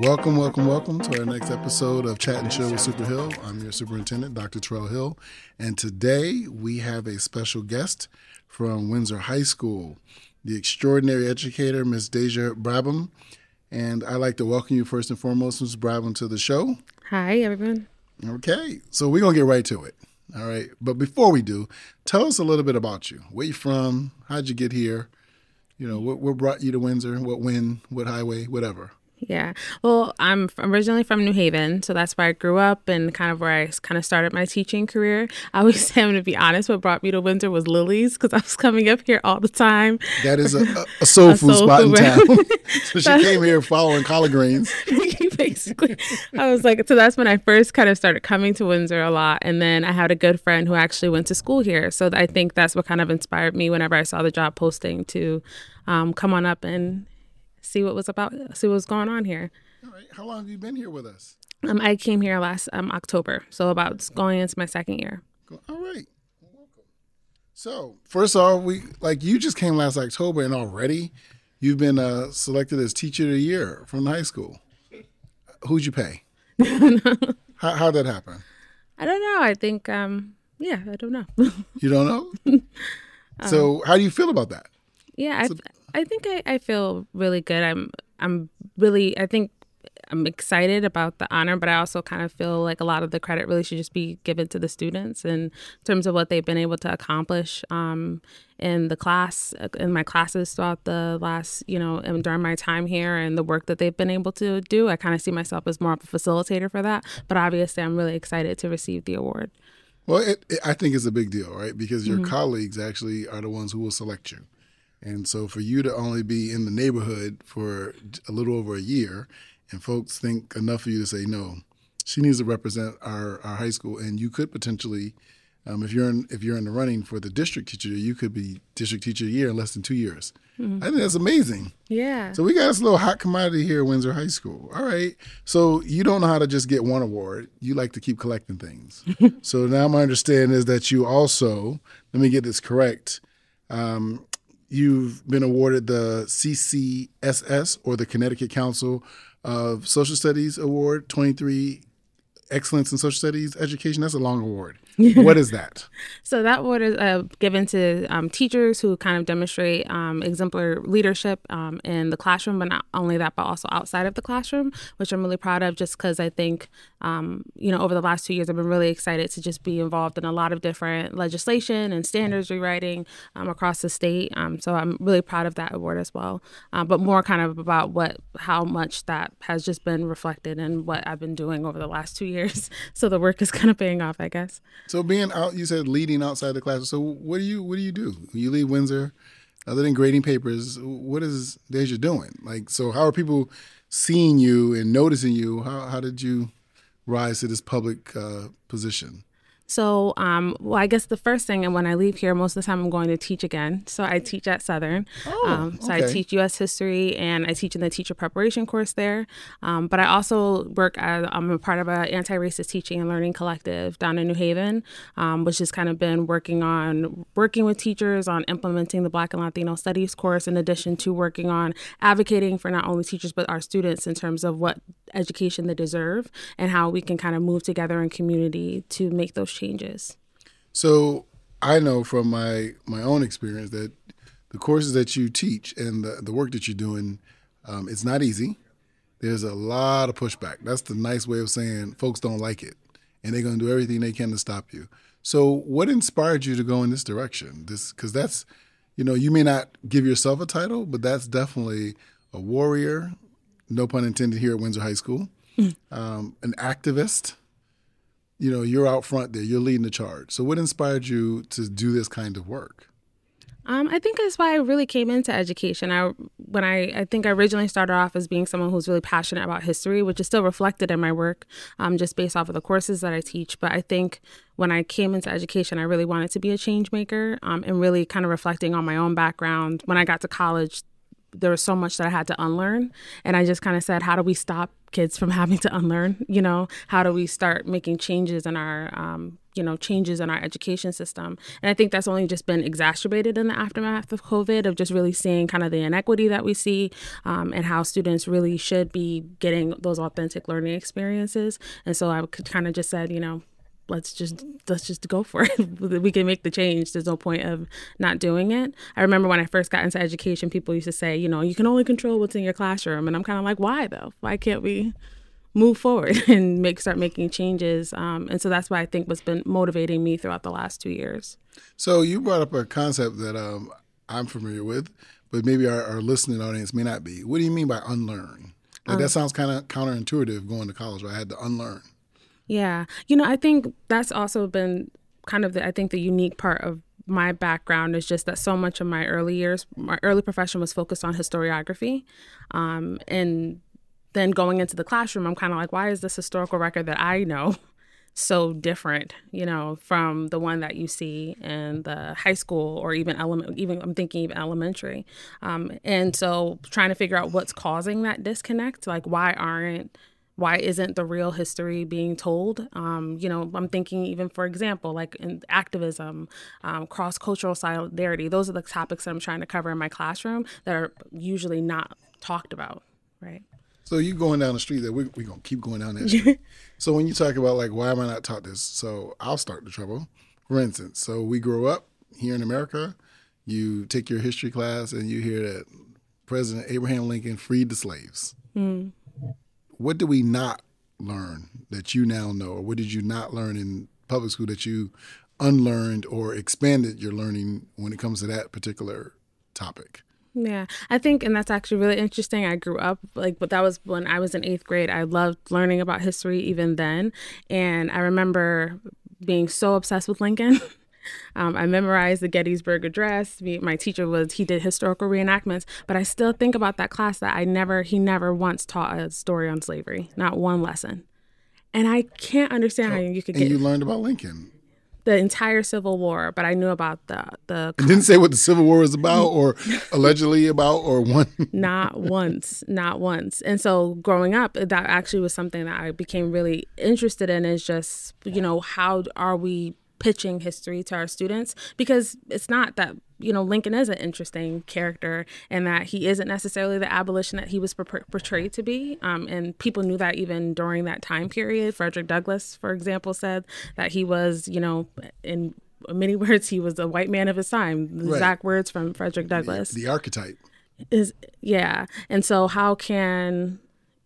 Welcome, welcome, welcome to our next episode of Chat and Chill with Super Hill. I'm your superintendent, Dr. Terrell Hill, and today we have a special guest from Windsor High School, the extraordinary educator, Ms. Daisha Brabham. And I'd like to welcome you first and foremost, Ms. Brabham, to the show. Hi, everyone. Okay, so we're gonna get right to it. All right, but before we do, tell us a little bit about you. Where you from? How'd you get here? You know, what, what brought you to Windsor? What wind? What highway? Whatever. Yeah. Well, I'm originally from New Haven, so that's where I grew up and kind of where I kind of started my teaching career. I always say, I'm to be honest, what brought me to Windsor was Lily's because I was coming up here all the time. That is a, a soul a food soul spot food in town. so she came here following collard greens. Basically, I was like, so that's when I first kind of started coming to Windsor a lot. And then I had a good friend who actually went to school here. So I think that's what kind of inspired me whenever I saw the job posting to um, come on up and see what was about, see what was going on here. All right. How long have you been here with us? Um, I came here last um, October, so about going into my second year. All right. Welcome. So first off, we like you just came last October, and already you've been uh, selected as teacher of the year from the high school. Who'd you pay? how how'd that happen? I don't know. I think um, yeah, I don't know. you don't know. so um, how do you feel about that? Yeah, I think I, I feel really good. I'm I'm really I think I'm excited about the honor, but I also kind of feel like a lot of the credit really should just be given to the students in terms of what they've been able to accomplish um, in the class, in my classes throughout the last, you know, and during my time here and the work that they've been able to do. I kind of see myself as more of a facilitator for that, but obviously I'm really excited to receive the award. Well, it, it, I think it's a big deal, right? Because your mm-hmm. colleagues actually are the ones who will select you. And so for you to only be in the neighborhood for a little over a year and folks think enough of you to say, no, she needs to represent our, our high school. And you could potentially, um, if you're in if you're in the running for the district teacher, you could be district teacher year in less than two years. Mm-hmm. I think that's amazing. Yeah. So we got this little hot commodity here at Windsor High School. All right. So you don't know how to just get one award. You like to keep collecting things. so now my understanding is that you also, let me get this correct. Um, You've been awarded the CCSS or the Connecticut Council of Social Studies Award 23 Excellence in Social Studies Education. That's a long award. what is that? So that award is uh, given to um, teachers who kind of demonstrate um, exemplary leadership um, in the classroom, but not only that, but also outside of the classroom, which I'm really proud of. Just because I think, um, you know, over the last two years, I've been really excited to just be involved in a lot of different legislation and standards rewriting um, across the state. Um, so I'm really proud of that award as well. Uh, but more kind of about what, how much that has just been reflected in what I've been doing over the last two years. so the work is kind of paying off, I guess. So being out, you said leading outside the classroom. So what do you what do you do? You leave Windsor, other than grading papers. What is Daisha doing? Like, so how are people seeing you and noticing you? How how did you rise to this public uh, position? So, um, well, I guess the first thing, and when I leave here, most of the time I'm going to teach again. So I teach at Southern. Oh, um, so okay. I teach U.S. history, and I teach in the teacher preparation course there. Um, but I also work as I'm a part of an anti-racist teaching and learning collective down in New Haven, um, which has kind of been working on working with teachers on implementing the Black and Latino Studies course, in addition to working on advocating for not only teachers but our students in terms of what education they deserve and how we can kind of move together in community to make those changes. So I know from my my own experience that the courses that you teach and the, the work that you're doing, um, it's not easy. There's a lot of pushback. That's the nice way of saying folks don't like it, and they're going to do everything they can to stop you. So, what inspired you to go in this direction? This because that's, you know, you may not give yourself a title, but that's definitely a warrior, no pun intended, here at Windsor High School, mm. um, an activist. You know, you're out front there, you're leading the charge. So, what inspired you to do this kind of work? Um, I think that's why I really came into education. I when I I think I originally started off as being someone who's really passionate about history, which is still reflected in my work, um, just based off of the courses that I teach. But I think when I came into education, I really wanted to be a change maker um, and really kind of reflecting on my own background. When I got to college, there was so much that I had to unlearn. And I just kind of said, how do we stop kids from having to unlearn? You know, how do we start making changes in our, um, you know, changes in our education system? And I think that's only just been exacerbated in the aftermath of COVID, of just really seeing kind of the inequity that we see um, and how students really should be getting those authentic learning experiences. And so I kind of just said, you know, let's just let's just go for it. we can make the change. There's no point of not doing it. I remember when I first got into education, people used to say, you know, you can only control what's in your classroom, and I'm kind of like, why though? Why can't we move forward and make start making changes? Um, and so that's why I think what's been motivating me throughout the last two years. So you brought up a concept that um, I'm familiar with, but maybe our, our, listening audience may not be. What do you mean by unlearn? Like um, that sounds kind of counterintuitive going to college. Where I had to unlearn. Yeah. You know, I think that's also been kind of the, I think the unique part of my background is just that so much of my early years, my early profession was focused on historiography. Um, and then going into the classroom, I'm kind of like, why is this historical record that I know so different, you know, from the one that you see in the high school or even element, even I'm thinking even elementary. Um, and so trying to figure out what's causing that disconnect, like why aren't why isn't the real history being told? Um, you know, I'm thinking even for example, like in activism, um, cross cultural solidarity. Those are the topics that I'm trying to cover in my classroom that are usually not talked about, right? So you going down the street that we're, we gonna keep going down that street. so when you talk about like why am I not taught this? So I'll start the trouble. For instance, so we grow up here in America. You take your history class and you hear that President Abraham Lincoln freed the slaves. Mm what did we not learn that you now know, or what did you not learn in public school that you unlearned or expanded your learning when it comes to that particular topic? Yeah, I think, and that's actually really interesting. I grew up like, but that was when I was in eighth grade. I loved learning about history even then. And I remember being so obsessed with Lincoln Um, I memorized the Gettysburg Address. My teacher was he did historical reenactments, but I still think about that class that I never he never once taught a story on slavery, not one lesson. And I can't understand how you could get. and get. you learned about Lincoln. The entire Civil War, but I knew about the the. Didn't say what the Civil War was about, or allegedly about, or one. not once, not once. And so, growing up, that actually was something that I became really interested in. Is just you know how are we pitching history to our students because it's not that you know Lincoln is an interesting character and that he isn't necessarily the abolition that he was portrayed to be. Um, and people knew that even during that time period. Frederick Douglass for example said that he was you know in many words he was a white man of his time. The right. exact words from Frederick Douglass. the, the archetype. Is yeah. And so how can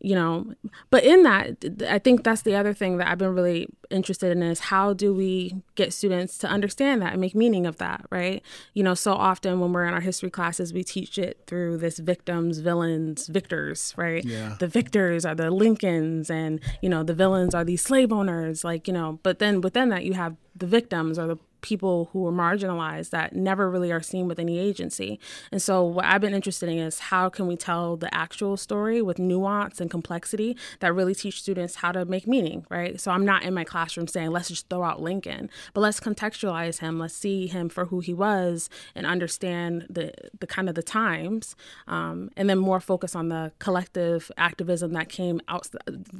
you know but in that i think that's the other thing that i've been really interested in is how do we get students to understand that and make meaning of that right you know so often when we're in our history classes we teach it through this victims villains victors right yeah. the victors are the lincolns and you know the villains are these slave owners like you know but then within that you have the victims or the people who are marginalized that never really are seen with any agency. And so what I've been interested in is how can we tell the actual story with nuance and complexity that really teach students how to make meaning, right? So I'm not in my classroom saying let's just throw out Lincoln, but let's contextualize him, let's see him for who he was and understand the the kind of the times, um, and then more focus on the collective activism that came out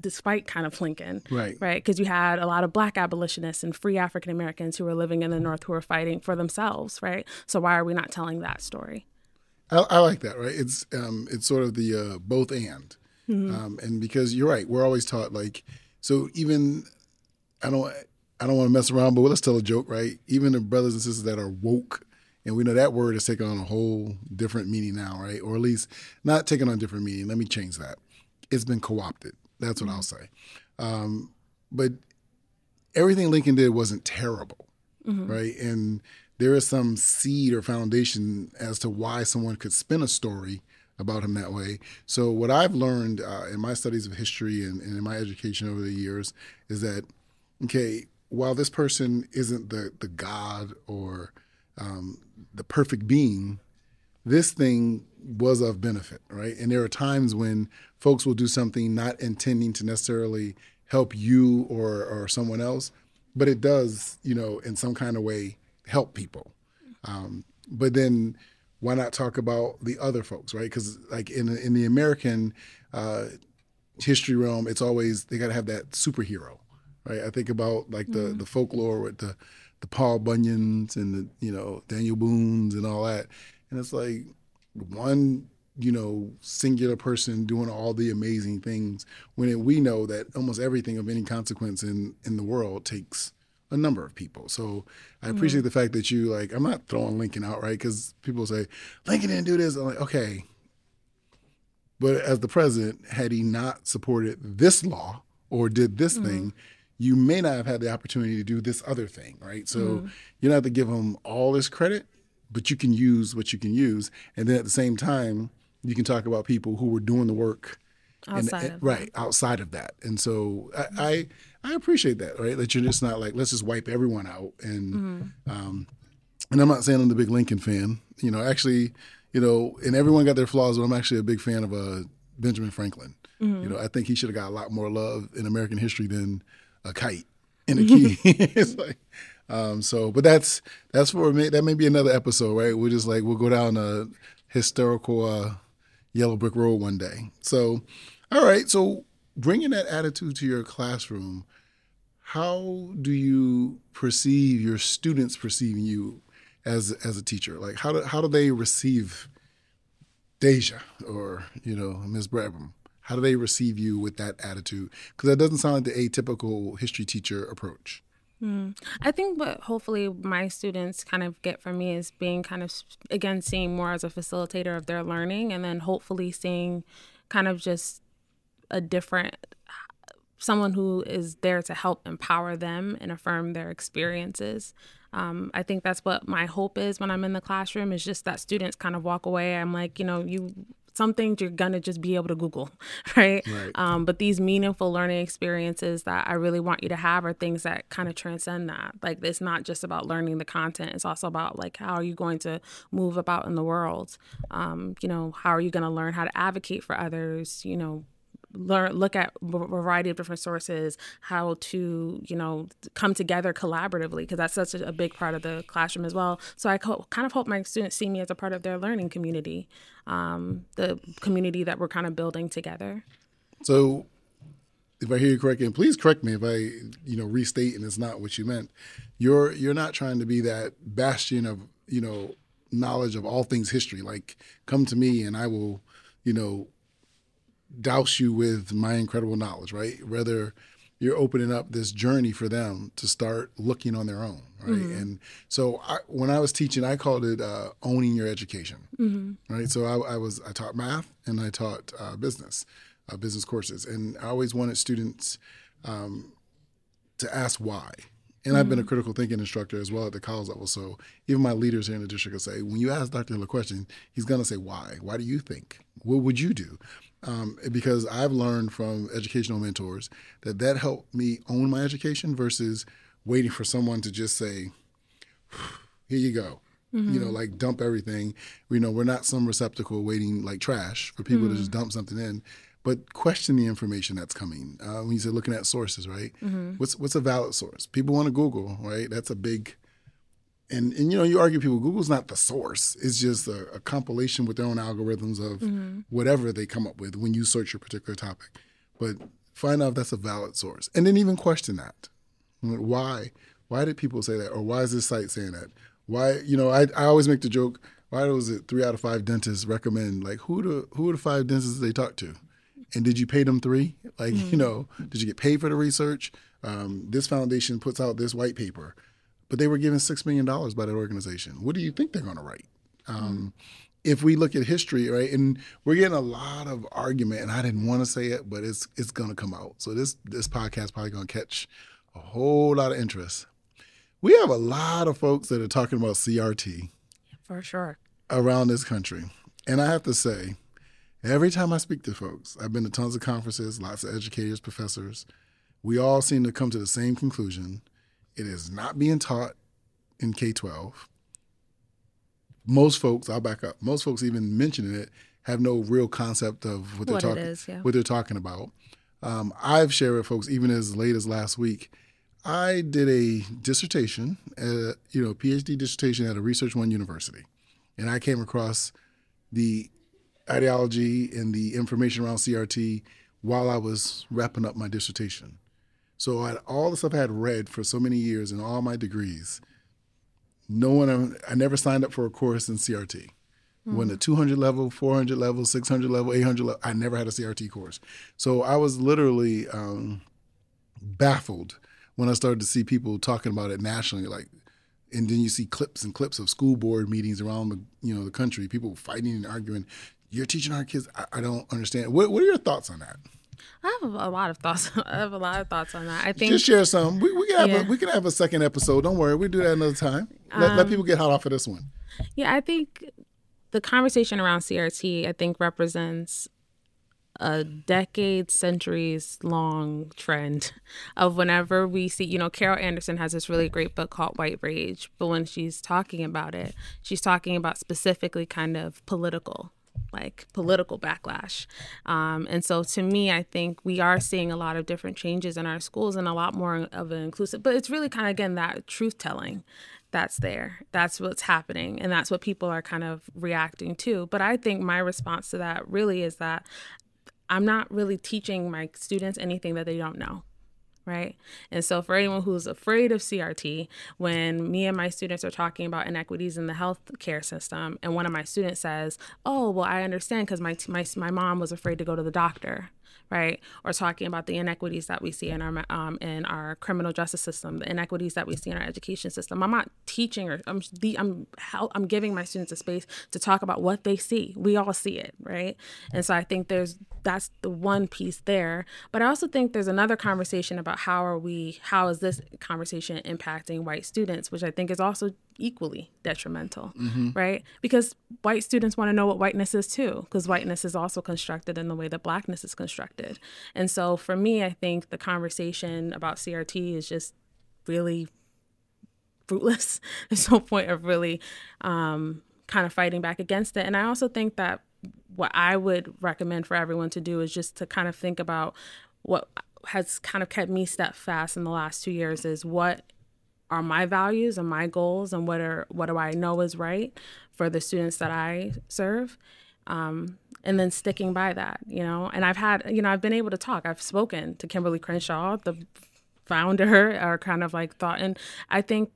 despite kind of Lincoln, right? Right, because you had a lot of Black abolitionists and free African Americans who were living in the North who are fighting for themselves, right? So why are we not telling that story? I, I like that, right? It's um, it's sort of the uh, both and, mm-hmm. um, and because you're right, we're always taught like so. Even I don't I don't want to mess around, but let's tell a joke, right? Even the brothers and sisters that are woke, and we know that word is taken on a whole different meaning now, right? Or at least not taking on a different meaning. Let me change that. It's been co-opted. That's what mm-hmm. I'll say. Um, but everything Lincoln did wasn't terrible mm-hmm. right? And there is some seed or foundation as to why someone could spin a story about him that way. So what I've learned uh, in my studies of history and, and, in my education over the years is that okay, while this person isn't the the god or um, the perfect being, this thing was of benefit, right? And there are times when folks will do something not intending to necessarily help you or or someone else, but it does, you know, in some kind of way help people. Um, but then why not talk about the other folks, right? Because like in in the American uh, history realm, it's always they got to have that superhero, right? I think about like the mm-hmm. the folklore with the the Paul Bunyans and the you know Daniel Boones and all that, and it's like one you know singular person doing all the amazing things when we know that almost everything of any consequence in in the world takes a number of people. So I appreciate mm-hmm. the fact that you like. I'm not throwing Lincoln out, right? Because people say Lincoln didn't do this. I'm like, okay, but as the president, had he not supported this law or did this mm-hmm. thing, you may not have had the opportunity to do this other thing, right? So mm-hmm. you don't have to give him all this credit, but you can use what you can use, and then at the same time, you can talk about people who were doing the work outside and, of right outside of that. And so I, I, I appreciate that, right? That you're just not like let's just wipe everyone out. And mm-hmm. um, and I'm not saying I'm the big Lincoln fan. You know, actually, you know, and everyone got their flaws, but I'm actually a big fan of uh, Benjamin Franklin. Mm-hmm. You know, I think he should have got a lot more love in American history than a kite and a key. it's like. Um, so, but that's that's for me. That may be another episode, right? We'll just like we'll go down a historical uh, yellow brick road one day. So, all right. So, bringing that attitude to your classroom, how do you perceive your students perceiving you as as a teacher? Like, how do how do they receive Daisha or you know Ms. Brabham? How do they receive you with that attitude? Because that doesn't sound like the atypical history teacher approach. Mm. I think what hopefully my students kind of get from me is being kind of, again, seeing more as a facilitator of their learning and then hopefully seeing kind of just a different someone who is there to help empower them and affirm their experiences. Um, I think that's what my hope is when I'm in the classroom is just that students kind of walk away. I'm like, you know, you some things you're gonna just be able to Google, right? right. Um, but these meaningful learning experiences that I really want you to have are things that kind of transcend that. Like it's not just about learning the content; it's also about like how are you going to move about in the world. Um, you know, how are you going to learn how to advocate for others? You know, learn look at a variety of different sources how to you know come together collaboratively because that's such a, big part of the classroom as well. So i co- kind of hope my students see me as a part of their learning community um, the community that we're kind of building together. So if i hear you correctly and please correct me if i you know restate and it's not what you meant. You're you're not trying to be that bastion of you know knowledge of all things history. Like come to me and i will you know douse you with my incredible knowledge, right? Rather, you're opening up this journey for them to start looking on their own, right? Mm-hmm. And so I, when I was teaching, I called it uh, owning your education, mm-hmm. right? So I, I, was I taught math and I taught uh, business, uh, business courses, and I always wanted students um, to ask why. And mm-hmm. I've been a mm-hmm. critical thinking instructor as well at the college level. So even my leaders here in the district will say, when you ask Dr. Hill a question, he's going to say, why? Why do you think? What would you do? Um, because I've learned from educational mentors that that helped me own my education versus waiting for someone to just say, "Here you go." Mm-hmm. You know, mm-hmm. like dump everything. You know, we're not some receptacle waiting like trash for people mm-hmm. to just dump something in, but question the information that's coming. Uh, when you say looking at sources, right? Mm-hmm. What's what's a valid source? People want to Google, right? That's a big and and you know you argue people google's not the source. It's just a, a compilation with their own algorithms of mm-hmm. whatever they come up with when you search your particular topic. But find out if that's a valid source. And then even question that. Why? Why did people say that? Or why is this site saying that? Why you know i, I always make the joke why was it three out of five dentists recommend like who the who are the five dentists they talk to? And did you pay them three? Like mm-hmm. you know did you get paid for the research? Um, this foundation puts out this white paper but they were given $6 million by that organization. What do you think they're going to write? Um, if we look at history, right, and we're getting a lot of argument, and I didn't want to say it, but it's it's going to come out. So this this podcast probably going to catch a whole lot of interest. We have a lot of folks that are talking about CRT, for sure, around this country, and I have to say, every time I speak to folks, I've been to tons of conferences, lots of educators, professors. We all seem to come to the same conclusion it is not being taught in K 12. Most folks, I'll back up, most folks even mentioning it have no real concept of what they're, talking, yeah. what they're talking about. Um, I've shared with folks, even as late as last week, I did a dissertation, uh, you know, PhD dissertation at a Research One university. and I came across the ideology and the information around CRT while I was wrapping up my dissertation. So I, all the stuff I had read for so many years and all my degrees, no one I never signed up for a course in CRT. Mm-hmm. When the 200 level, 400 level, 600 level, 800 level, I never had a CRT course. So I was literally um, baffled when I started to see people talking about it nationally, like and then you see clips and clips of school board meetings around the you know the country, people fighting and arguing. You're teaching our kids. I, I don't understand. What, what are your thoughts on that? I have a lot of thoughts. I have a lot of thoughts on that. I think just share some. We, we can have yeah. a, we can have a second episode. Don't worry, we do that another time. Let, um, let people get hot off of this one. Yeah, I think the conversation around CRT I think represents a decade, centuries long trend of whenever we see, you know, Carol Anderson has this really great book called White Rage, but when she's talking about it, she's talking about specifically kind of political like political backlash. Um, and so to me, I think we are seeing a lot of different changes in our schools and a lot more of an inclusive, but it's really kind of, again, that truth telling that's there. That's what's happening. And that's what people are kind of reacting to. But I think my response to that really is that I'm not really teaching my students anything that they don't know right? And so, for anyone who's afraid of CRT, when me and my students are talking about inequities in the healthcare system, and one of my students says, "Oh, well, I understand because my, my my mom was afraid to go to the doctor," right? Or talking about the inequities that we see in our um, in our criminal justice system, the inequities that we see in our education system. I'm not teaching or I'm the, I'm I'm giving my students a space to talk about what they see. We all see it, right? And so I think there's that's the one piece there. But I also think there's another conversation about how are we how is this conversation impacting white students, which I think is also equally detrimental, mm-hmm. right? Because white students want to know what whiteness is too, because whiteness is also constructed in the way that blackness is constructed. And so for me, I think the conversation about CRT is just really fruitless. There's no point of really um, kind of fighting back against it. And I also think that what I would recommend for everyone to do is just to kind of think about what has kind of kept me steadfast in the last two years is what are my values and my goals and what are what do I know is right for the students that I serve. Um, and then sticking by that, you know. And I've had, you know, I've been able to talk. I've spoken to Kimberlé Crenshaw, the founder, or kind of like thought, and I think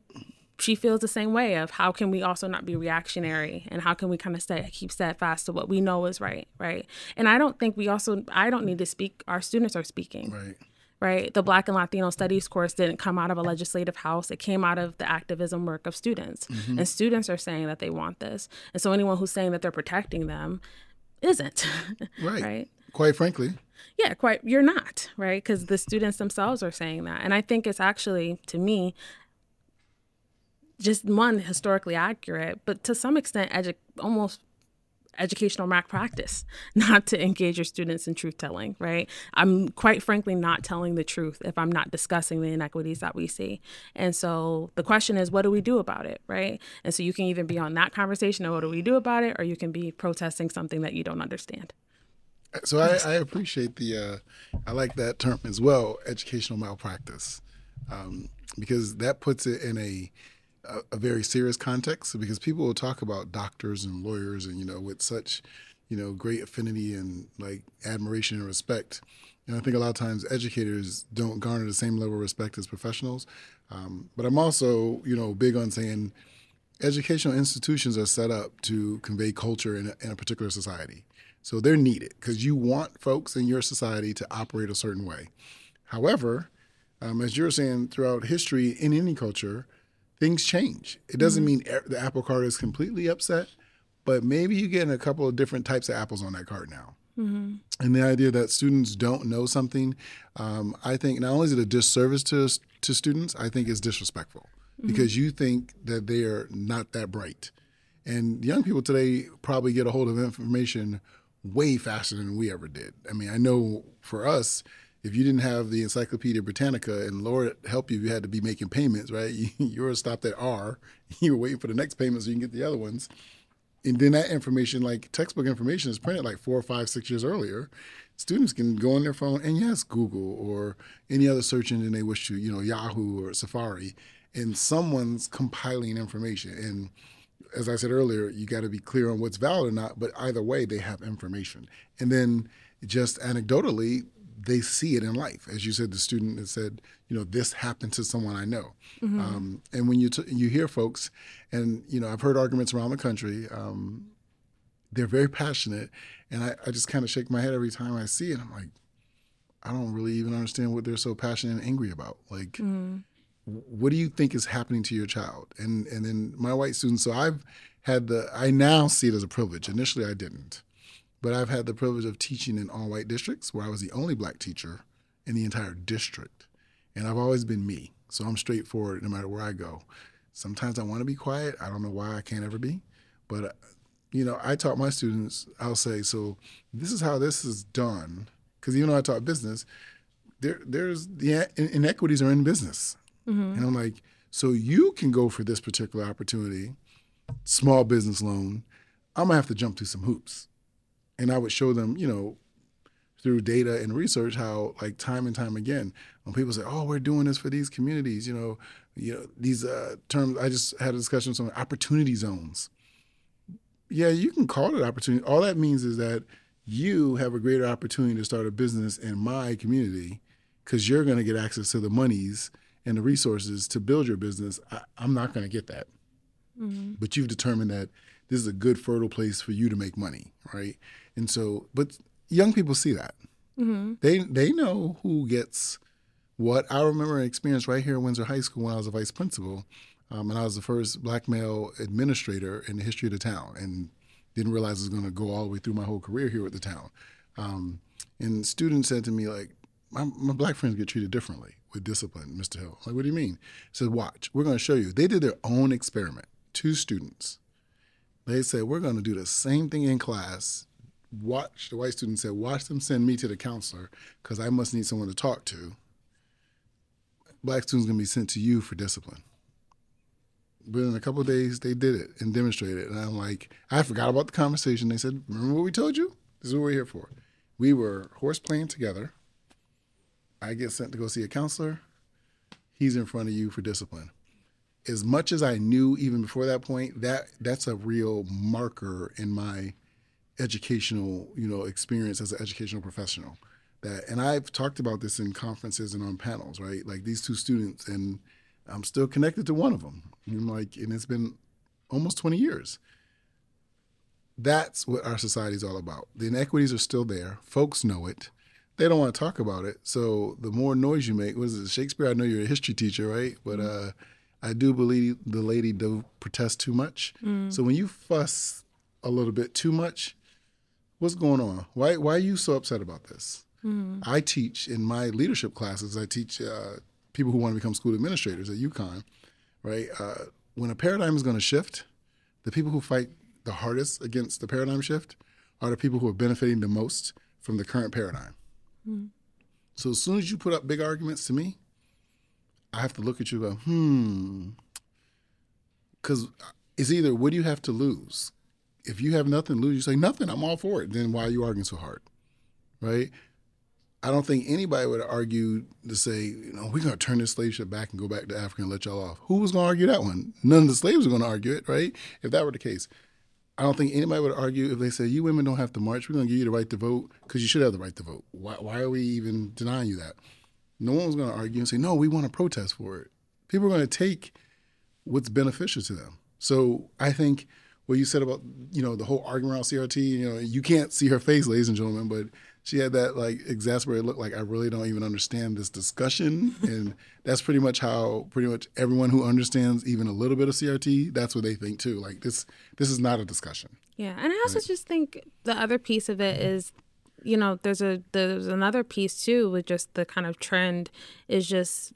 she feels the same way of how can we also not be reactionary and how can we kind of stay, keep steadfast to what we know is right, right? And I don't think we also, I don't need to speak. Our students are speaking, right? Right? The Black and Latino Studies course didn't come out of a legislative house. It came out of the activism work of students. Mm-hmm. And students are saying that they want this. And so anyone who's saying that they're protecting them isn't. Right. right? Quite frankly. Yeah, quite. You're not, right? Because the students themselves are saying that. And I think it's actually, to me, just one historically accurate, but to some extent, edu- almost educational malpractice not to engage your students in truth telling, right? I'm quite frankly not telling the truth if I'm not discussing the inequities that we see. And so the question is, what do we do about it, right? And so you can either be on that conversation of what do we do about it, or you can be protesting something that you don't understand. So I, I appreciate the, uh, I like that term as well, educational malpractice, um, because that puts it in a, a, a, very serious context because people will talk about doctors and lawyers and you know with such you know great affinity and like admiration and respect. And i think a lot of times educators don't garner the same level of respect as professionals. Um, but i'm also you know big on saying educational institutions are set up to convey culture in a, in a particular society. So they're needed because you want folks in your society to operate a certain way. However um, as you're saying throughout history in any culture things change. It doesn't mm-hmm. mean the apple cart is completely upset, but maybe you're getting a couple of different types of apples on that cart now. Mm-hmm. And the idea that students don't know something, um, I think not only is it a disservice to to students, I think it's disrespectful mm-hmm. because you think that they are not that bright. And young people today probably get a hold of information way faster than we ever did. I mean, I know for us, if you didn't have the Encyclopedia Britannica and Lord help you, you had to be making payments, right? You, you were stopped at R. You were waiting for the next payment so you can get the other ones. And then that information, like textbook information, is printed like four, five, six years earlier. Students can go on their phone and yes, Google or any other search engine they wish to, you know, Yahoo or Safari, and someone's compiling information. And as I said earlier, you got to be clear on what's valid or not. But either way, they have information, and then just anecdotally, they see it in life. As you said, the student that said, you know, this happened to someone I know. Mm-hmm. Um, and when you t- you hear folks, and you know, I've heard arguments around the country. Um, they're very passionate, and I, I just kind of shake my head every time I see it. I'm like, I don't really even understand what they're so passionate and angry about. Like, mm-hmm. what do you think is happening to your child? And and then my white students. So I've had the. I now see it as a privilege. Initially, I didn't. But I've had the privilege of teaching in all white districts where I was the only black teacher in the entire district. And I've always been me. So I'm straightforward no matter where I go. Sometimes I want to be quiet. I don't know why I can't ever be. But, uh, you know, I taught my students, I'll say, so this is how this is done. Because even though I taught business, there, there's the inequities are in business. Mm-hmm. And I'm like, so you can go for this particular opportunity, small business loan. I'm going to have to jump through some hoops and I would show them, you know, through data and research how like time and time again when people say oh we're doing this for these communities you know you know these uh, terms i just had a discussion on opportunity zones. Yeah you can call it opportunity all that means is that you have a greater opportunity to start a business in my community because you're going to get access to the monies and the resources to build your business. I, am not going to get that. Mm-hmm. but you've determined that this is a good fertile place for you to make money right and so, but young people see that. Mm-hmm. They they know who gets what. I remember an experience right here at Windsor High School when I was a vice principal, um, and I was the first black male administrator in the history of the town, and didn't realize it was going to go all the way through my whole career here at the town. Um, and students said to me like, my, my, black friends get treated differently with discipline, Mr. Hill. Like, what do you mean? I said, watch, we're going to show you. They did their own experiment. Two students. They said, we're going to do the same thing in class watch the white student said, watch them send me to the counselor because I must need someone to talk to. Black students gonna be sent to you for discipline. But in a couple days, they did it and demonstrated. And I'm like, I forgot about the conversation. They said, remember what we told you? This is what we're here for. We were horse playing together. I get sent to go see a counselor. He's in front of you for discipline. As much as I knew even before that point, that that's a real marker in my educational, you know, experience as an educational professional. That and I've talked about this in conferences and on panels, right? Like these two students, and I'm still connected to one of them. And I'm like, and it's been almost 20 years. That's what our society is all about. The inequities are still there. Folks know it. They don't want to talk about it. So the more noise you make, was it Shakespeare? I know you're a history teacher, right? But uh, I do believe the lady do protest too much. Mm. So when you fuss a little bit too much, what's going on? Why why are you so upset about this? Mm-hmm. I teach in my leadership classes. I teach uh, people who want to become school administrators at UConn. Right, uh, when a paradigm is going to shift, the people who fight the hardest against the paradigm shift are the people who are benefiting the most from the current paradigm. Mm-hmm. So as soon as you put up big arguments to me, I have to look at you and go, hmm. Because it's either what do you have to lose? If you have nothing to lose, you say nothing. I'm all for it. Then why are you arguing so hard, right? I don't think anybody would argue to say, you know, we're going to turn this slave ship back and go back to Africa and let y'all off. Who was going to argue that one? None of the slaves were going to argue it, right? If that were the case. I don't think anybody would argue if they say, you women don't have to march. We're going to give you the right to vote because you should have the right to vote. Why, why are we even denying you that? No one was going to argue and say, no, we want to protest for it. People are going to take what's beneficial to them. So I think – what you said about you know the whole argument around CRT. You know, you can't see her face, ladies and gentlemen, but she had that like exasperated look, like I really don't even understand this discussion, and that's pretty much how pretty much everyone who understands even a little bit of CRT, that's what they think too. Like this, this is not a discussion. Yeah, and I also right? just think the other piece of it mm-hmm. is you know there's a there's another piece too with just the kind of trend is just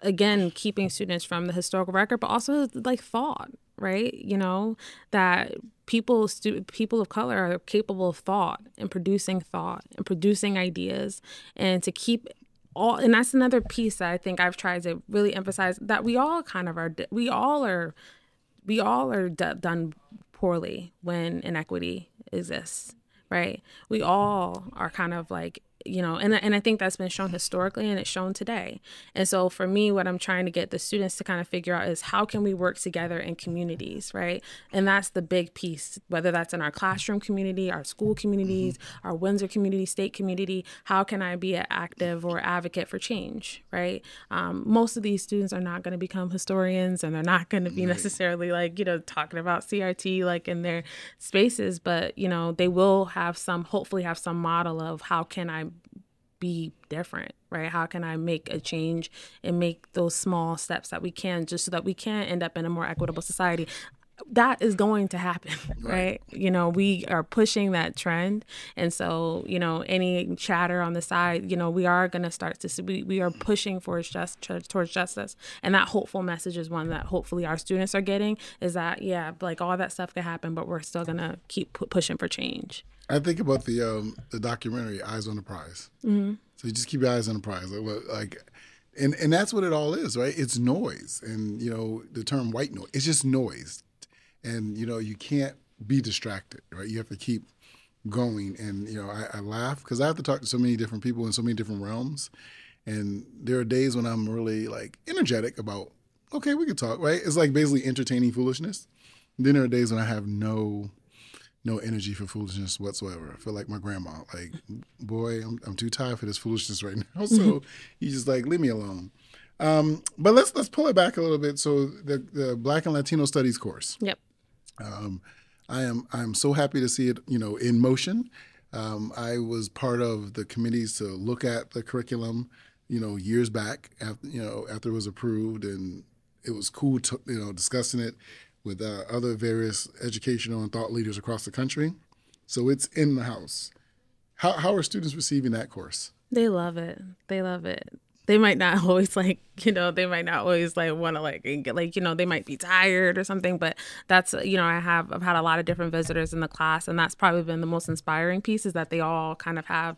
again keeping students from the historical record but also like thought right? You know, that people stu- people of color are capable of thought and producing thought and producing ideas and to keep all and that's another piece that I think I've tried to really emphasize that we all kind of are we all are we all are d- done poorly when inequity exists, right? We all are kind of like you know, and and I think that's been shown historically and it's shown today. And so for me, what I'm trying to get the students to kind of figure out is how can we work together in communities, right? And that's the big piece, whether that's in our classroom community, our school communities, mm-hmm. our Windsor community, state community. How can I be an active or advocate for change, right? Um, most of these students are not going to become historians, and they're not going to be necessarily like you know talking about CRT like in their spaces, but you know they will have some, hopefully have some model of how can I be different, right? How can I make a change and make those small steps that we can just so that we can end up in a more equitable society? that is going to happen, right? right? You know, we are pushing that trend. And so, you know, any chatter on the side, you know, we are going to start to see, we, we are pushing for just towards justice. And that hopeful message is one that hopefully our students are getting is that, yeah, like all that stuff could happen, but we're still going to keep pushing for change. I think about the um, the documentary Eyes on the Prize. Mm-hmm. So you just keep your eyes on the prize, like, like, and and that's what it all is, right? It's noise, and you know the term white noise. It's just noise, and you know you can't be distracted, right? You have to keep going, and you know I, I laugh because I have to talk to so many different people in so many different realms, and there are days when I'm really like energetic about, okay, we could talk, right? It's like basically entertaining foolishness. And then there are days when I have no no energy for foolishness whatsoever. I feel like my grandma. Like, boy, I'm, I'm too tired for this foolishness right now. So he's just like leave me alone. Um, but let's let's pull it back a little bit. So the the Black and Latino Studies course. Yep. Um, I am I'm so happy to see it. You know, in motion. Um, I was part of the committees to look at the curriculum. You know, years back. After you know, after it was approved, and it was cool to you know discussing it with uh, other various educational and thought leaders across the country. So it's in the house. How, how are students receiving that course? They love it. They love it. They might not always like, you know, they might not always like want to like get like, you know, they might be tired or something, but that's, you know, I have, I've had a lot of different visitors in the class and that's probably been the most inspiring piece is that they all kind of have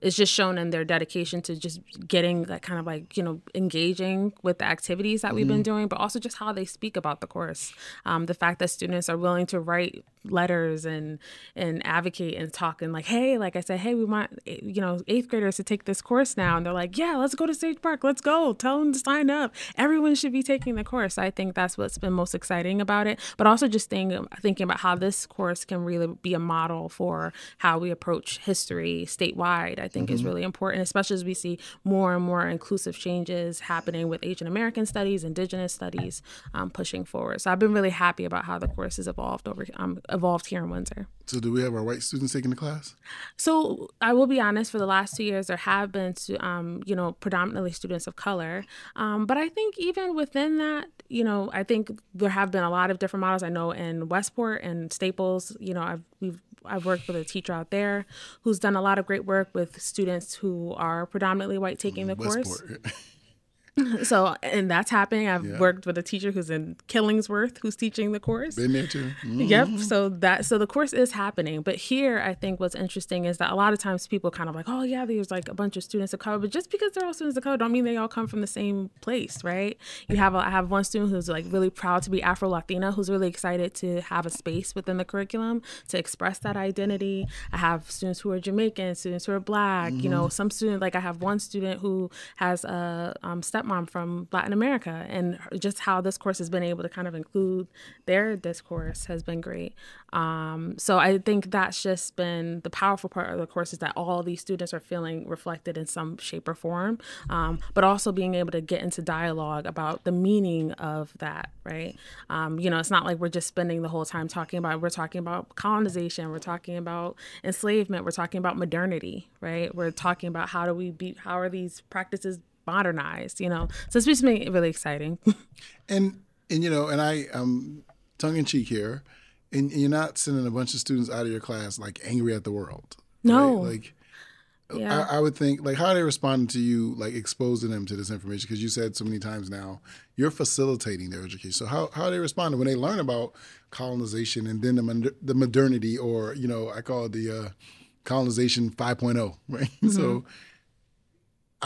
it's just shown in their dedication to just getting that kind of like you know engaging with the activities that we've been mm-hmm. doing but also just how they speak about the course um, the fact that students are willing to write letters and and advocate and talk and like hey like i said hey we want you know eighth graders to take this course now. And they're like yeah let's go to sage park. Let's go. Tell them to sign up. Everyone should be taking the course. I think that's what's been most exciting about it but also just thinking thinking about how this course can really be a model for how we approach history statewide i think mm-hmm. is really important especially as we see more and more inclusive changes happening with asian american studies indigenous studies um, pushing forward. So i've been really happy about how the course has evolved over um, evolved here in Windsor. So, do we have our white students taking the class? So, I will be honest. For the last two years, there have been, um, you know, predominantly students of color. Um, but I think even within that, you know, I think there have been a lot of different models. I know in Westport and Staples, you know, I've we've I've worked with a teacher out there who's done a lot of great work with students who are predominantly white taking the Westport. course. so and that's happening i've yeah. worked with a teacher who's in Killingworth who's teaching the course been there too mm-hmm. yep so that so the course is happening but here i think what's interesting is that a lot of times people kind of like oh yeah there's like a bunch of students of color but just because they're all students of color don't mean they all come from the same place right you have a, I have one student who's like really proud to be afro latina who's really excited to have a space within the curriculum to express that identity i have students who are jamaican students who are black mm-hmm. you know some student like i have one student who has a um, step stepmom from Latin America, and just how this course has been able to kind of include their discourse has been great. Um, so I think that's just been the powerful part of the course is that all these students are feeling reflected in some shape or form, um, but also being able to get into dialogue about the meaning of that, right? Um, you know, it's not like we're just spending the whole time talking about, we're talking about colonization, we're talking about enslavement, we're talking about modernity, right? We're talking about how do we be, how are these practices modernized, you know. So it's just been really exciting. and and you know, and I um tongue in cheek here, and you're not sending a bunch of students out of your class like angry at the world. No. Right? Like yeah. I, I, would think like how are they responding to you like exposing them to this information because you said so many times now you're facilitating their education so how, how are they responding when they learn about colonization and then the, the modernity or you know i call it the uh, colonization 5.0 right mm-hmm. so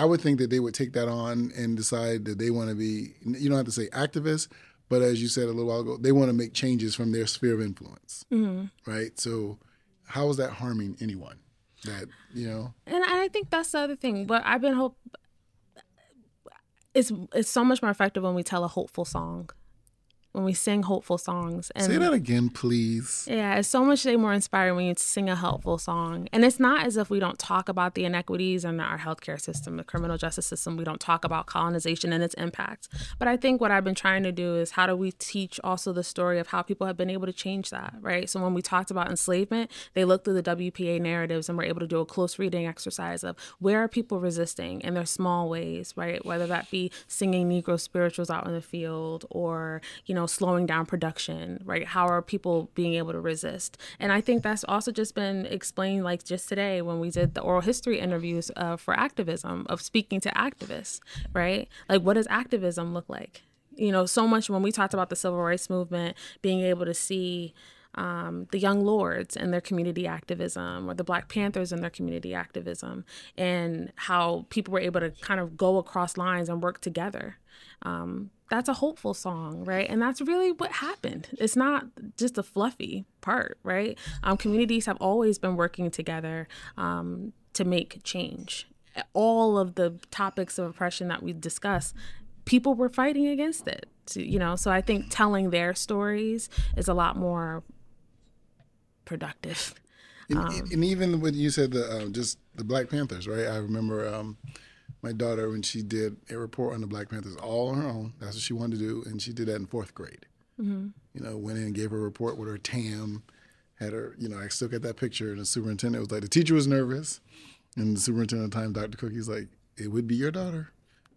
I would think that they would take that on and decide that they want to be, you don't have to say activists, but as you said a little while ago, they want to make changes from their sphere of influence. Mm-hmm. Right? So, how is that harming anyone? that you know. And I think that's the other thing. But I've been hope. It's it's so much more effective when we tell a hopeful song when we sing hopeful songs. And Say that again, please. Yeah, it's so much more inspiring when you sing a helpful song. And it's not as if we don't talk about the inequities in our healthcare system, the criminal justice system. We don't talk about colonization and its impacts. But I think what I've been trying to do is how do we teach also the story of how people have been able to change that, right? So when we talked about enslavement, they looked through the WPA narratives and were able to do a close reading exercise of where are people resisting in their small ways, right? Whether that be singing Negro spirituals out in the field or, you know, know, slowing down production, right? How are people being able to resist? And I think that's also just been explained, like just today when we did the oral history interviews uh, for activism, of speaking to activists, right? Like, what does activism look like? You know, so much when we talked about the civil rights movement, being able to see um, the Young Lords and their community activism, or the Black Panthers and their community activism, and how people were able to kind of go across lines and work together. Um, that's a hopeful song, right? And that's really what happened. It's not just a fluffy part, right? Um, communities have always been working together um, to make change. All of the topics of oppression that we discuss, people were fighting against it. You know, so I think telling their stories is a lot more productive. And, um, and even when you said the uh, just the Black Panthers, right? I remember um, my daughter when she did a report on the Black Panthers all on her own. That's what she wanted to do, and she did that in fourth grade. Mm-hmm. You know, went in and gave her a report with her tam, had her. You know, I still get that picture, and the superintendent was like, the teacher was nervous, and the superintendent at the time, Dr. Cookie's like, it would be your daughter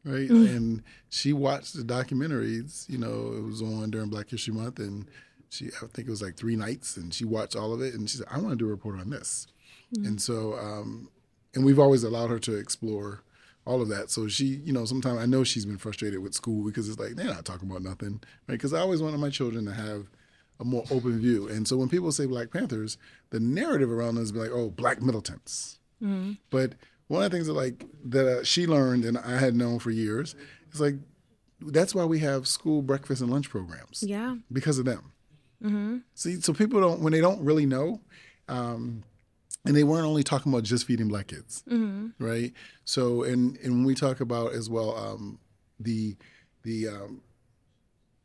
right? Mm-hmm. And she watched the documentaries. You know, it was on during Black History Month, and she I think it was like three nights, and she watched all of it, and she said, "I want to do a report on this." Mm-hmm. And so, um, and we've always allowed her to explore all of that. So she, you know, sometimes I know she's been frustrated with school because it's like they're not talking about nothing, right? Because I always wanted my children to have a more open view. And so when people say Black Panthers, the narrative around them is like, oh, Black militants. Mm-hmm. But one of the things that like that uh, she learned and I had known for years is like that's why we have school breakfast and lunch programs. Yeah, because of them. Mm-hmm. See, so people don't when they don't really know, um, and they weren't only talking about just feeding black kids, mm-hmm. right? So, and and when we talk about as well um, the the um,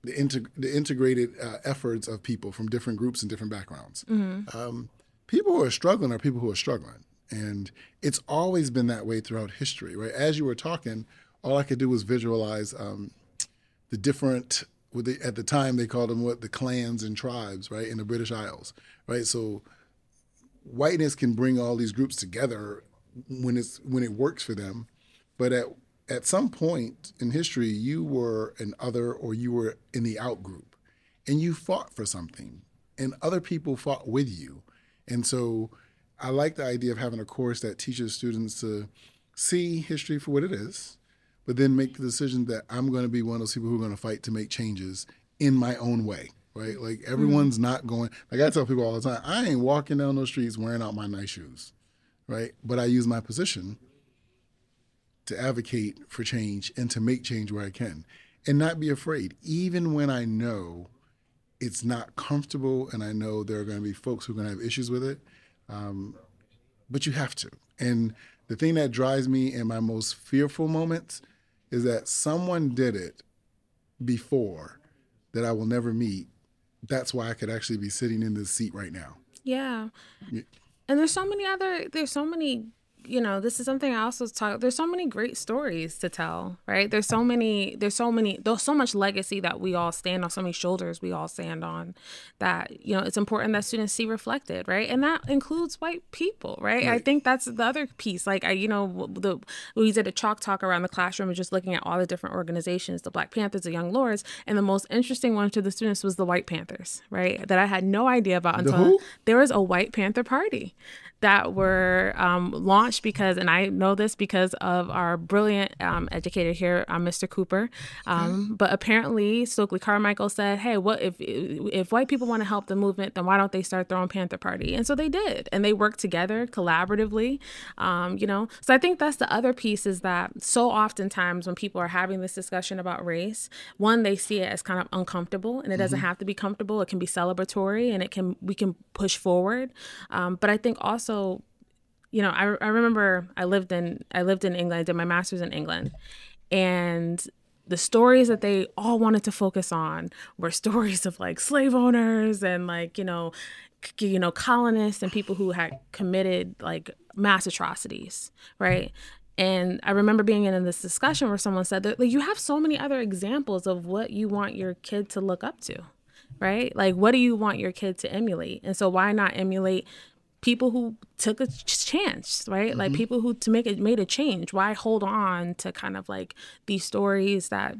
the, integ- the integrated uh, efforts of people from different groups and different backgrounds. Mm-hmm. Um, people who are struggling are people who are struggling, and it's always been that way throughout history, right? As you were talking, all I could do was visualize um, the different the, at the time they called them what the clans and tribes, right, in the British Isles, right? So whiteness can bring all these groups together when it's when it works for them, but at at some point in history, you were an other or you were in the out group, and you fought for something, and other people fought with you, and so I like the idea of having a course that teaches students to see history for what it is, but then make the decision that I'm going to be one of those people who are going to fight to make changes in my own way. Right? Like everyone's mm-hmm. not going. Like I tell people all the time, I ain't walking down those streets wearing out my nice shoes, right? But I use my position to advocate for change and to make change where I can, and not be afraid, even when I know it's not comfortable and I know there are going to be folks who are going to have issues with it. Um, but you have to. And the thing that drives me in my most fearful moments is that someone did it before that I will never meet. That's why I could actually be sitting in this seat right now. Yeah. yeah. And there's so many other there's so many you know, this is something I also talk. There's so many great stories to tell, right? There's so many. There's so many. There's so much legacy that we all stand on. So many shoulders we all stand on. That you know, it's important that students see reflected, right? And that includes white people, right? right. I think that's the other piece. Like I, you know, the we did a chalk talk around the classroom and just looking at all the different organizations, the Black Panthers, the Young Lords, and the most interesting one to the students was the White Panthers, right? That I had no idea about until there was a White Panther Party that were um, launched because, and I know this because of our brilliant um, educator here, uh, Mr. Cooper. Um, but apparently, Stokely Carmichael said, "Hey, what if if white people want to help the movement, then why don't they start their own Panther Party?" And so they did, and they worked together collaboratively. Um, you know, so I think that's the other piece is that so oftentimes when people are having this discussion about race, one they see it as kind of uncomfortable, and it doesn't mm-hmm. have to be comfortable. It can be celebratory, and it can we can push forward. Um, but I think also also you know, I, I remember I lived in I lived in England. I did my master's in England, and the stories that they all wanted to focus on were stories of like slave owners and like you know you know colonists and people who had committed like mass atrocities right and i remember being in this discussion where someone said that like, you have so many other examples of what you want your kid to look up to right like what do you want your kid to emulate and so why not emulate people who took a chance, right? Mm-hmm. Like people who to make it made a change. Why hold on to kind of like these stories that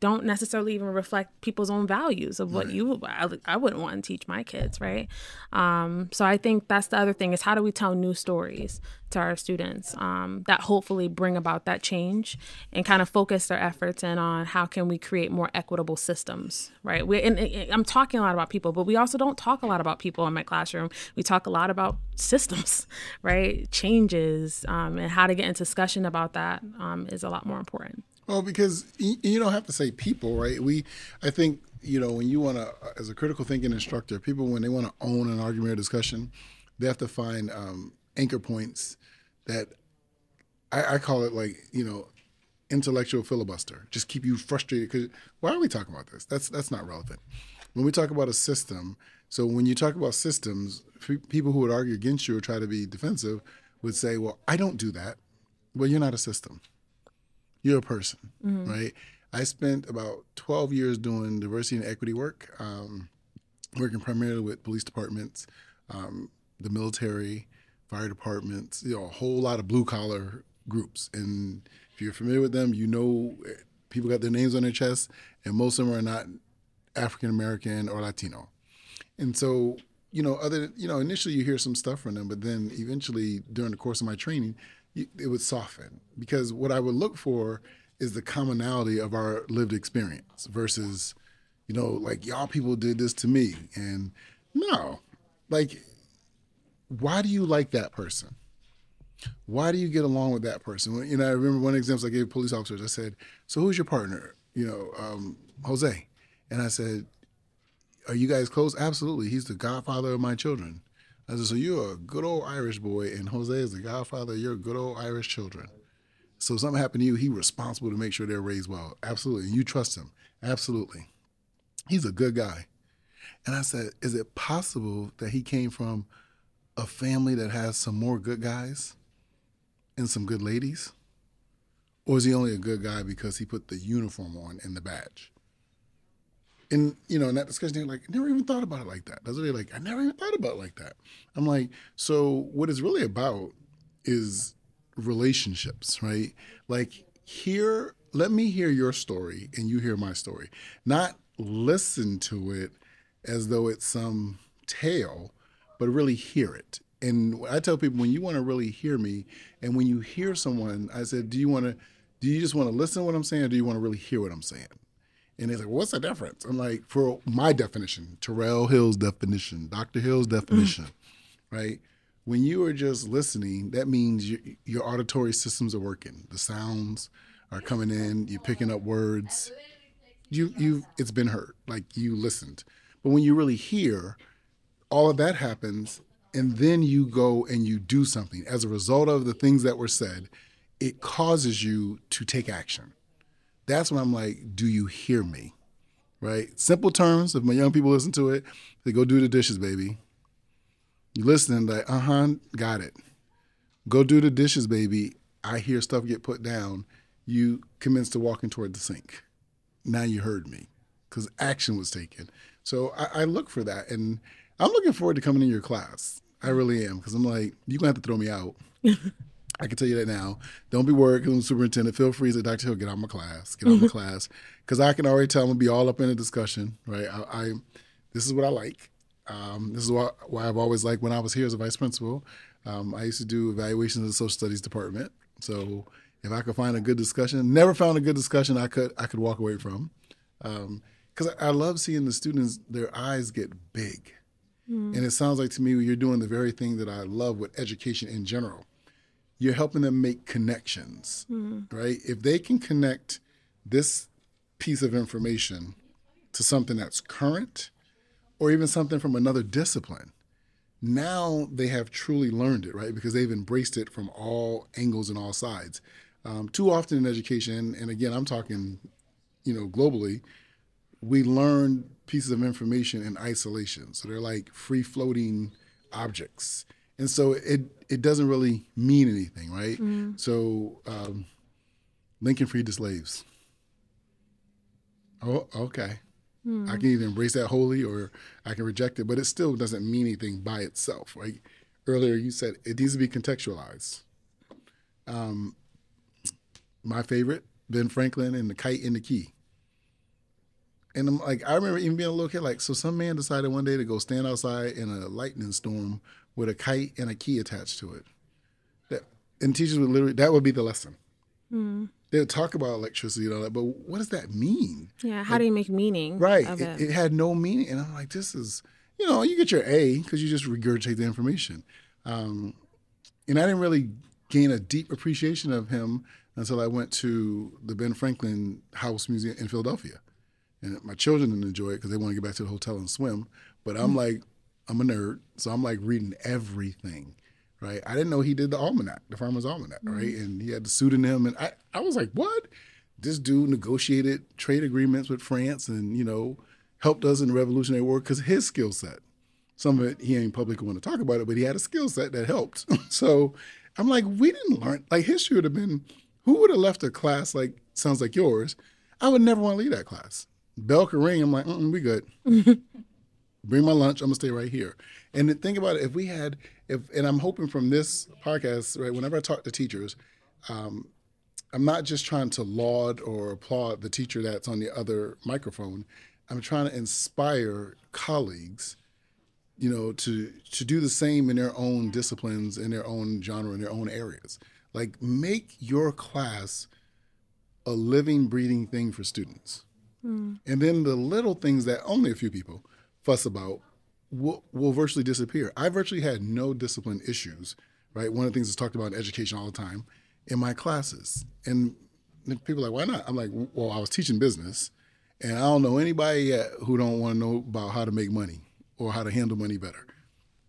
don't necessarily even reflect people's own values of what right. you I, I, wouldn't want to teach my kids, right? Um, so I think that's the other thing is how do we tell new stories to our students um, that hopefully bring about that change and kind of focus their efforts in on how can we create more equitable systems, right? We and, and I'm talking a lot about people, but we also don't talk a lot about people in my classroom. We talk a lot about systems, right? Changes um, and how to get into discussion about that um, is a lot more important. Well, because you don't have to say people, right? We, I think, you know, when you want to, as a critical thinking instructor, people when they want to own an argument or discussion, they have to find um, anchor points that I, I, call it like you know intellectual filibuster. Just keep you frustrated because why are we talking about this? That's that's not relevant. When we talk about a system, so when you talk about systems, people who would argue against you or try to be defensive would say, "Well, I don't do that." Well, you're not a system. You're a person, mm-hmm. right? I spent about 12 years doing diversity and equity work, um, working primarily with police departments, um, the military, fire departments, you know, a whole lot of blue collar groups. And if you're familiar with them, you know people got their names on their chest, and most of them are not African American or Latino. And so, you know, other you know, initially you hear some stuff from them, but then eventually during the course of my training, it would soften because what I would look for is the commonality of our lived experience versus, you know, like y'all people did this to me, and no, like, why do you like that person? Why do you get along with that person? You know, I remember one example I gave police officers. I said, "So who's your partner?" You know, um, Jose, and I said, "Are you guys close?" Absolutely. He's the godfather of my children. I said, so you're a good old Irish boy, and Jose is the godfather of your good old Irish children. So if something happened to you, he's responsible to make sure they're raised well. Absolutely. And you trust him. Absolutely. He's a good guy. And I said, is it possible that he came from a family that has some more good guys and some good ladies? Or is he only a good guy because he put the uniform on and the badge? and you know, in that discussion, they're like, I never even thought about it like that. That's they're like, I never even thought about it like that. I'm like, so what it's really about is relationships, right? Like, hear, let me hear your story and you hear my story. Not listen to it as though it's some tale, but really hear it. And I tell people when you want to really hear me, and when you hear someone, I said, do you want to, do you just want to listen to what I'm saying, or do you want to really hear what I'm saying? And he's like, well, what's the difference? I'm like, for my definition, Terrell Hill's definition, Dr. Hill's mm. definition, right? When you are just listening, that means you, your auditory systems are working. The sounds are coming in. You're picking up words. You, you, it's been heard. Like you listened. But when you really hear, all of that happens, and then you go and you do something. As a result of the things that were said, it causes you to take action that's when I'm like, do you hear me? Right? Simple terms. If my young people listen to it, they go do the dishes, baby. You listening, like, uh huh, got it. Go do the dishes, baby. I hear stuff get put down. You commence to walking toward the sink. Now you heard me because action was taken. So I, I look for that. And I'm looking forward to coming in your class. I really am because I'm like, you're going to have to throw me out. I can tell you that now. Don't be worried, because I'm superintendent. Feel free to Dr. Hill, get out of my class, get out of my class, because I can already tell I'm gonna be all up in a discussion, right? I, I this is what I like. Um, this is why, why, I've always liked when I was here as a vice principal. Um, I used to do evaluations in the social studies department. So if I could find a good discussion, never found a good discussion I could I could walk away from, because um, I, I love seeing the students their eyes get big, mm. and it sounds like to me you're doing the very thing that I love with education in general you're helping them make connections, mm. right? If they can connect this piece of information to something that's current or even something from another discipline, Now they have truly learned it, right? Because they've embraced it from all angles and all sides. Um, too often in education, and again, I'm talking, you know, globally, we learn pieces of information in isolation. So they're like free floating objects. And so it, it doesn't really mean anything, right? Mm. So um, Lincoln freed the slaves. Oh, okay. Mm. I can either embrace that wholly or I can reject it, but it still doesn't mean anything by itself, right? Earlier you said it needs to be contextualized. Um, my favorite, Ben Franklin and the kite and the key. And I'm like, I remember even being a little kid, like, so some man decided one day to go stand outside in a lightning storm with a kite and a key attached to it. That and teachers would literally that would be the lesson. Mm. They would talk about electricity and all that, but what does that mean? Yeah, how like, do you make meaning? Right, it, it. it, had no meaning, and I'm like, this is, you know, you get your A because you just regurgitate the information, um, and I didn't really gain a deep appreciation of him until I went to the Ben Franklin House Museum in Philadelphia. And my children didn't enjoy it because they want to get back to the hotel and swim. But I'm mm-hmm. like, I'm a nerd, so I'm like reading everything, right? I didn't know he did the almanac, the Farmer's Almanac, mm-hmm. right? And he had the pseudonym, and I, I was like, what? This dude negotiated trade agreements with France, and you know, helped us in the Revolutionary War because his skill set. Some of it he ain't publicly want to talk about it, but he had a skill set that helped. so I'm like, we didn't learn. Like history would have been. Who would have left a class like sounds like yours? I would never want to leave that class bell could ring. I'm like, we good. Bring my lunch. I'm gonna stay right here. And think about it. If we had, if and I'm hoping from this podcast, right? Whenever I talk to teachers, um, I'm not just trying to laud or applaud the teacher that's on the other microphone. I'm trying to inspire colleagues, you know, to to do the same in their own disciplines, in their own genre, in their own areas. Like make your class a living, breathing thing for students. Mm. And then the little things that only a few people fuss about will, will virtually disappear. I virtually had no discipline issues, right? One of the things that's talked about in education all the time in my classes. And people are like, why not? I'm like, well, I was teaching business and I don't know anybody yet who don't want to know about how to make money or how to handle money better.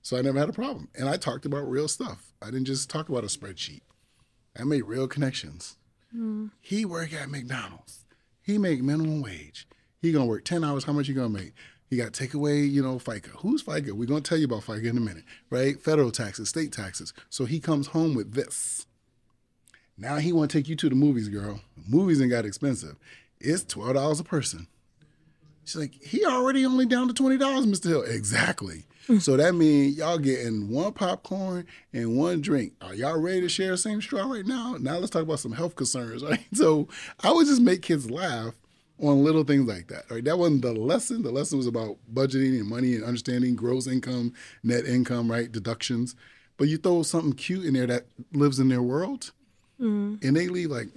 So I never had a problem. And I talked about real stuff. I didn't just talk about a spreadsheet. I made real connections. Mm. He worked at McDonald's. He make minimum wage. He gonna work ten hours. How much you gonna make? He got to take away, you know, FICA. Who's FICA? We're gonna tell you about FICA in a minute, right? Federal taxes, state taxes. So he comes home with this. Now he want to take you to the movies, girl. movies ain't got expensive. It's twelve dollars a person. She's like, he already only down to twenty dollars, Mr. Hill. Exactly. so that means y'all getting one popcorn and one drink. Are y'all ready to share the same straw right now? Now let's talk about some health concerns, right? So I would just make kids laugh on little things like that. Right? That wasn't the lesson. The lesson was about budgeting and money and understanding gross income, net income, right? Deductions. But you throw something cute in there that lives in their world, mm-hmm. and they leave like,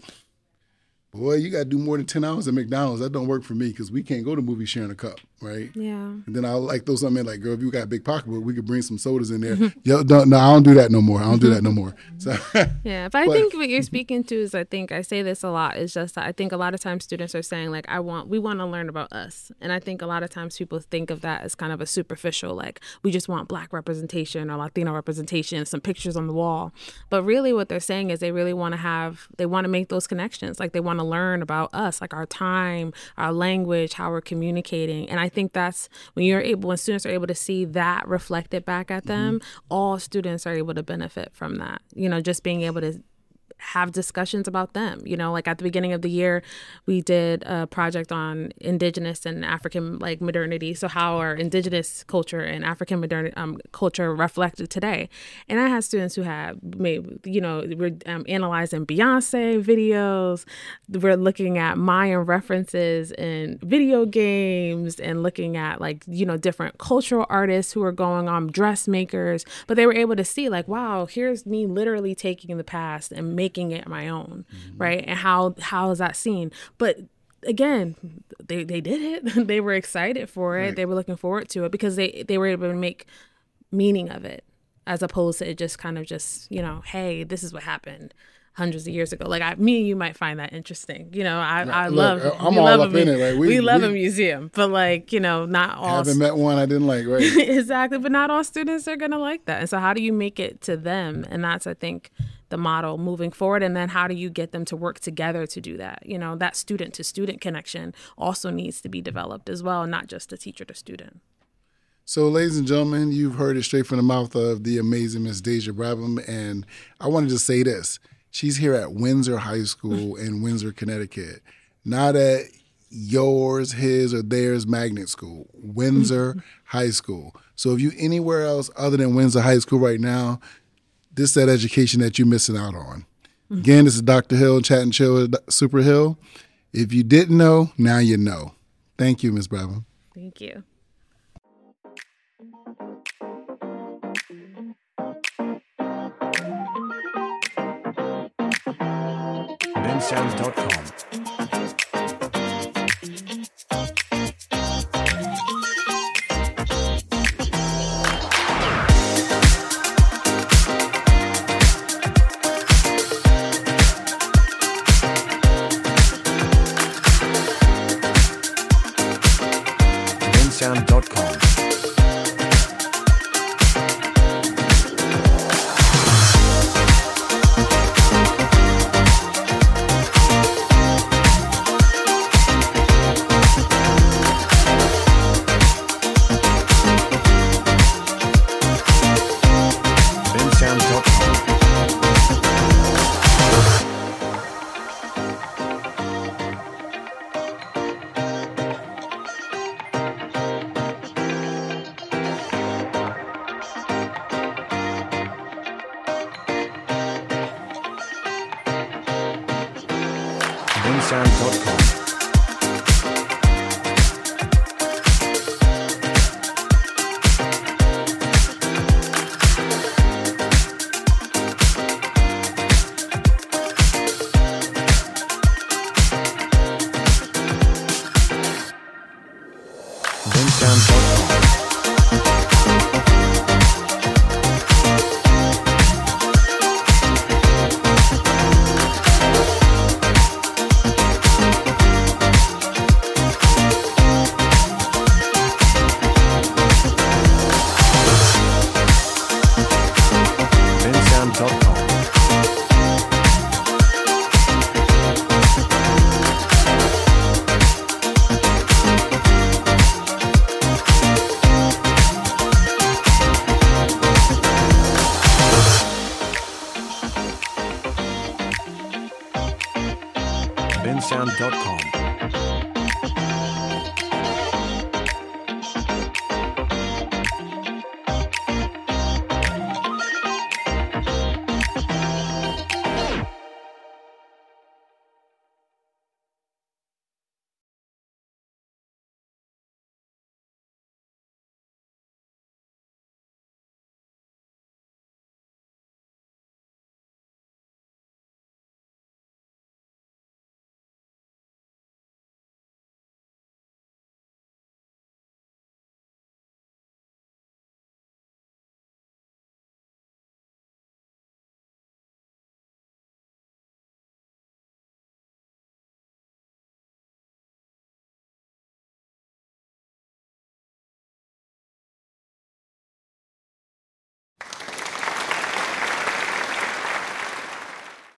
boy, you got to do more than 10 hours at McDonald's. That don't work for me because we can't go to movies sharing a cup, right? Yeah. And then I'll like throw something in like, girl, if you got a big pocketbook, we could bring some sodas in there. Mm-hmm. Yo, no, no, I don't do that no more. I don't do that no more. Mm-hmm. So, yeah. But I but, think what you're speaking to is, I think I say this a lot, is just that I think a lot of times students are saying, like, I want, we want to learn about us. And I think a lot of times people think of that as kind of a superficial, like, we just want black representation or Latino representation, some pictures on the wall. But really what they're saying is they really want to have, they want to make those connections. Like, they want to learn about us, like our time, our language, how we're communicating. And I think that's when you're able, when students are able to see that reflected back at them, mm-hmm. all students are able to benefit from that. You know, just being able to have discussions about them. You know, like at the beginning of the year, we did a project on indigenous and African like modernity. So how our indigenous culture and African modern um, culture reflected today. And I had students who had made, you know, we're um, analyzing Beyonce videos. We're looking at Mayan references in video games and looking at like, you know, different cultural artists who are going on dressmakers. But they were able to see like, wow, here's me literally taking the past and making making it my own, mm-hmm. right? And how how is that seen? But again, they they did it. they were excited for it. Right. They were looking forward to it because they they were able to make meaning of it as opposed to it just kind of just you know, hey, this is what happened. hundreds of years ago. Like I, me and you might find that interesting. You know, I, I Look, love. I'm all love up a, in it. Like we, we love we, a museum, but like you know, not all. I haven't met one I didn't like. Right. exactly, but not all students are gonna like that. And so, how do you make it to them? And that's I think the model moving forward and then how do you get them to work together to do that you know that student to student connection also needs to be developed as well not just the teacher to student so, ladies and gentlemen, you've heard it straight from the mouth of the amazing Miss Daisha Brabham. And I wanted to say this she's here at Windsor High School in Windsor, Connecticut, not at yours, his, or theirs magnet school, Windsor High School. So, if you anywhere else other than Windsor High School right now, this is that education that you're missing out on. Again, this is Dr. Hill, Chat and Chill with Super Hill. If you didn't know, now you know. Thank you, Ms. Brabham. Thank you. bensounds.com.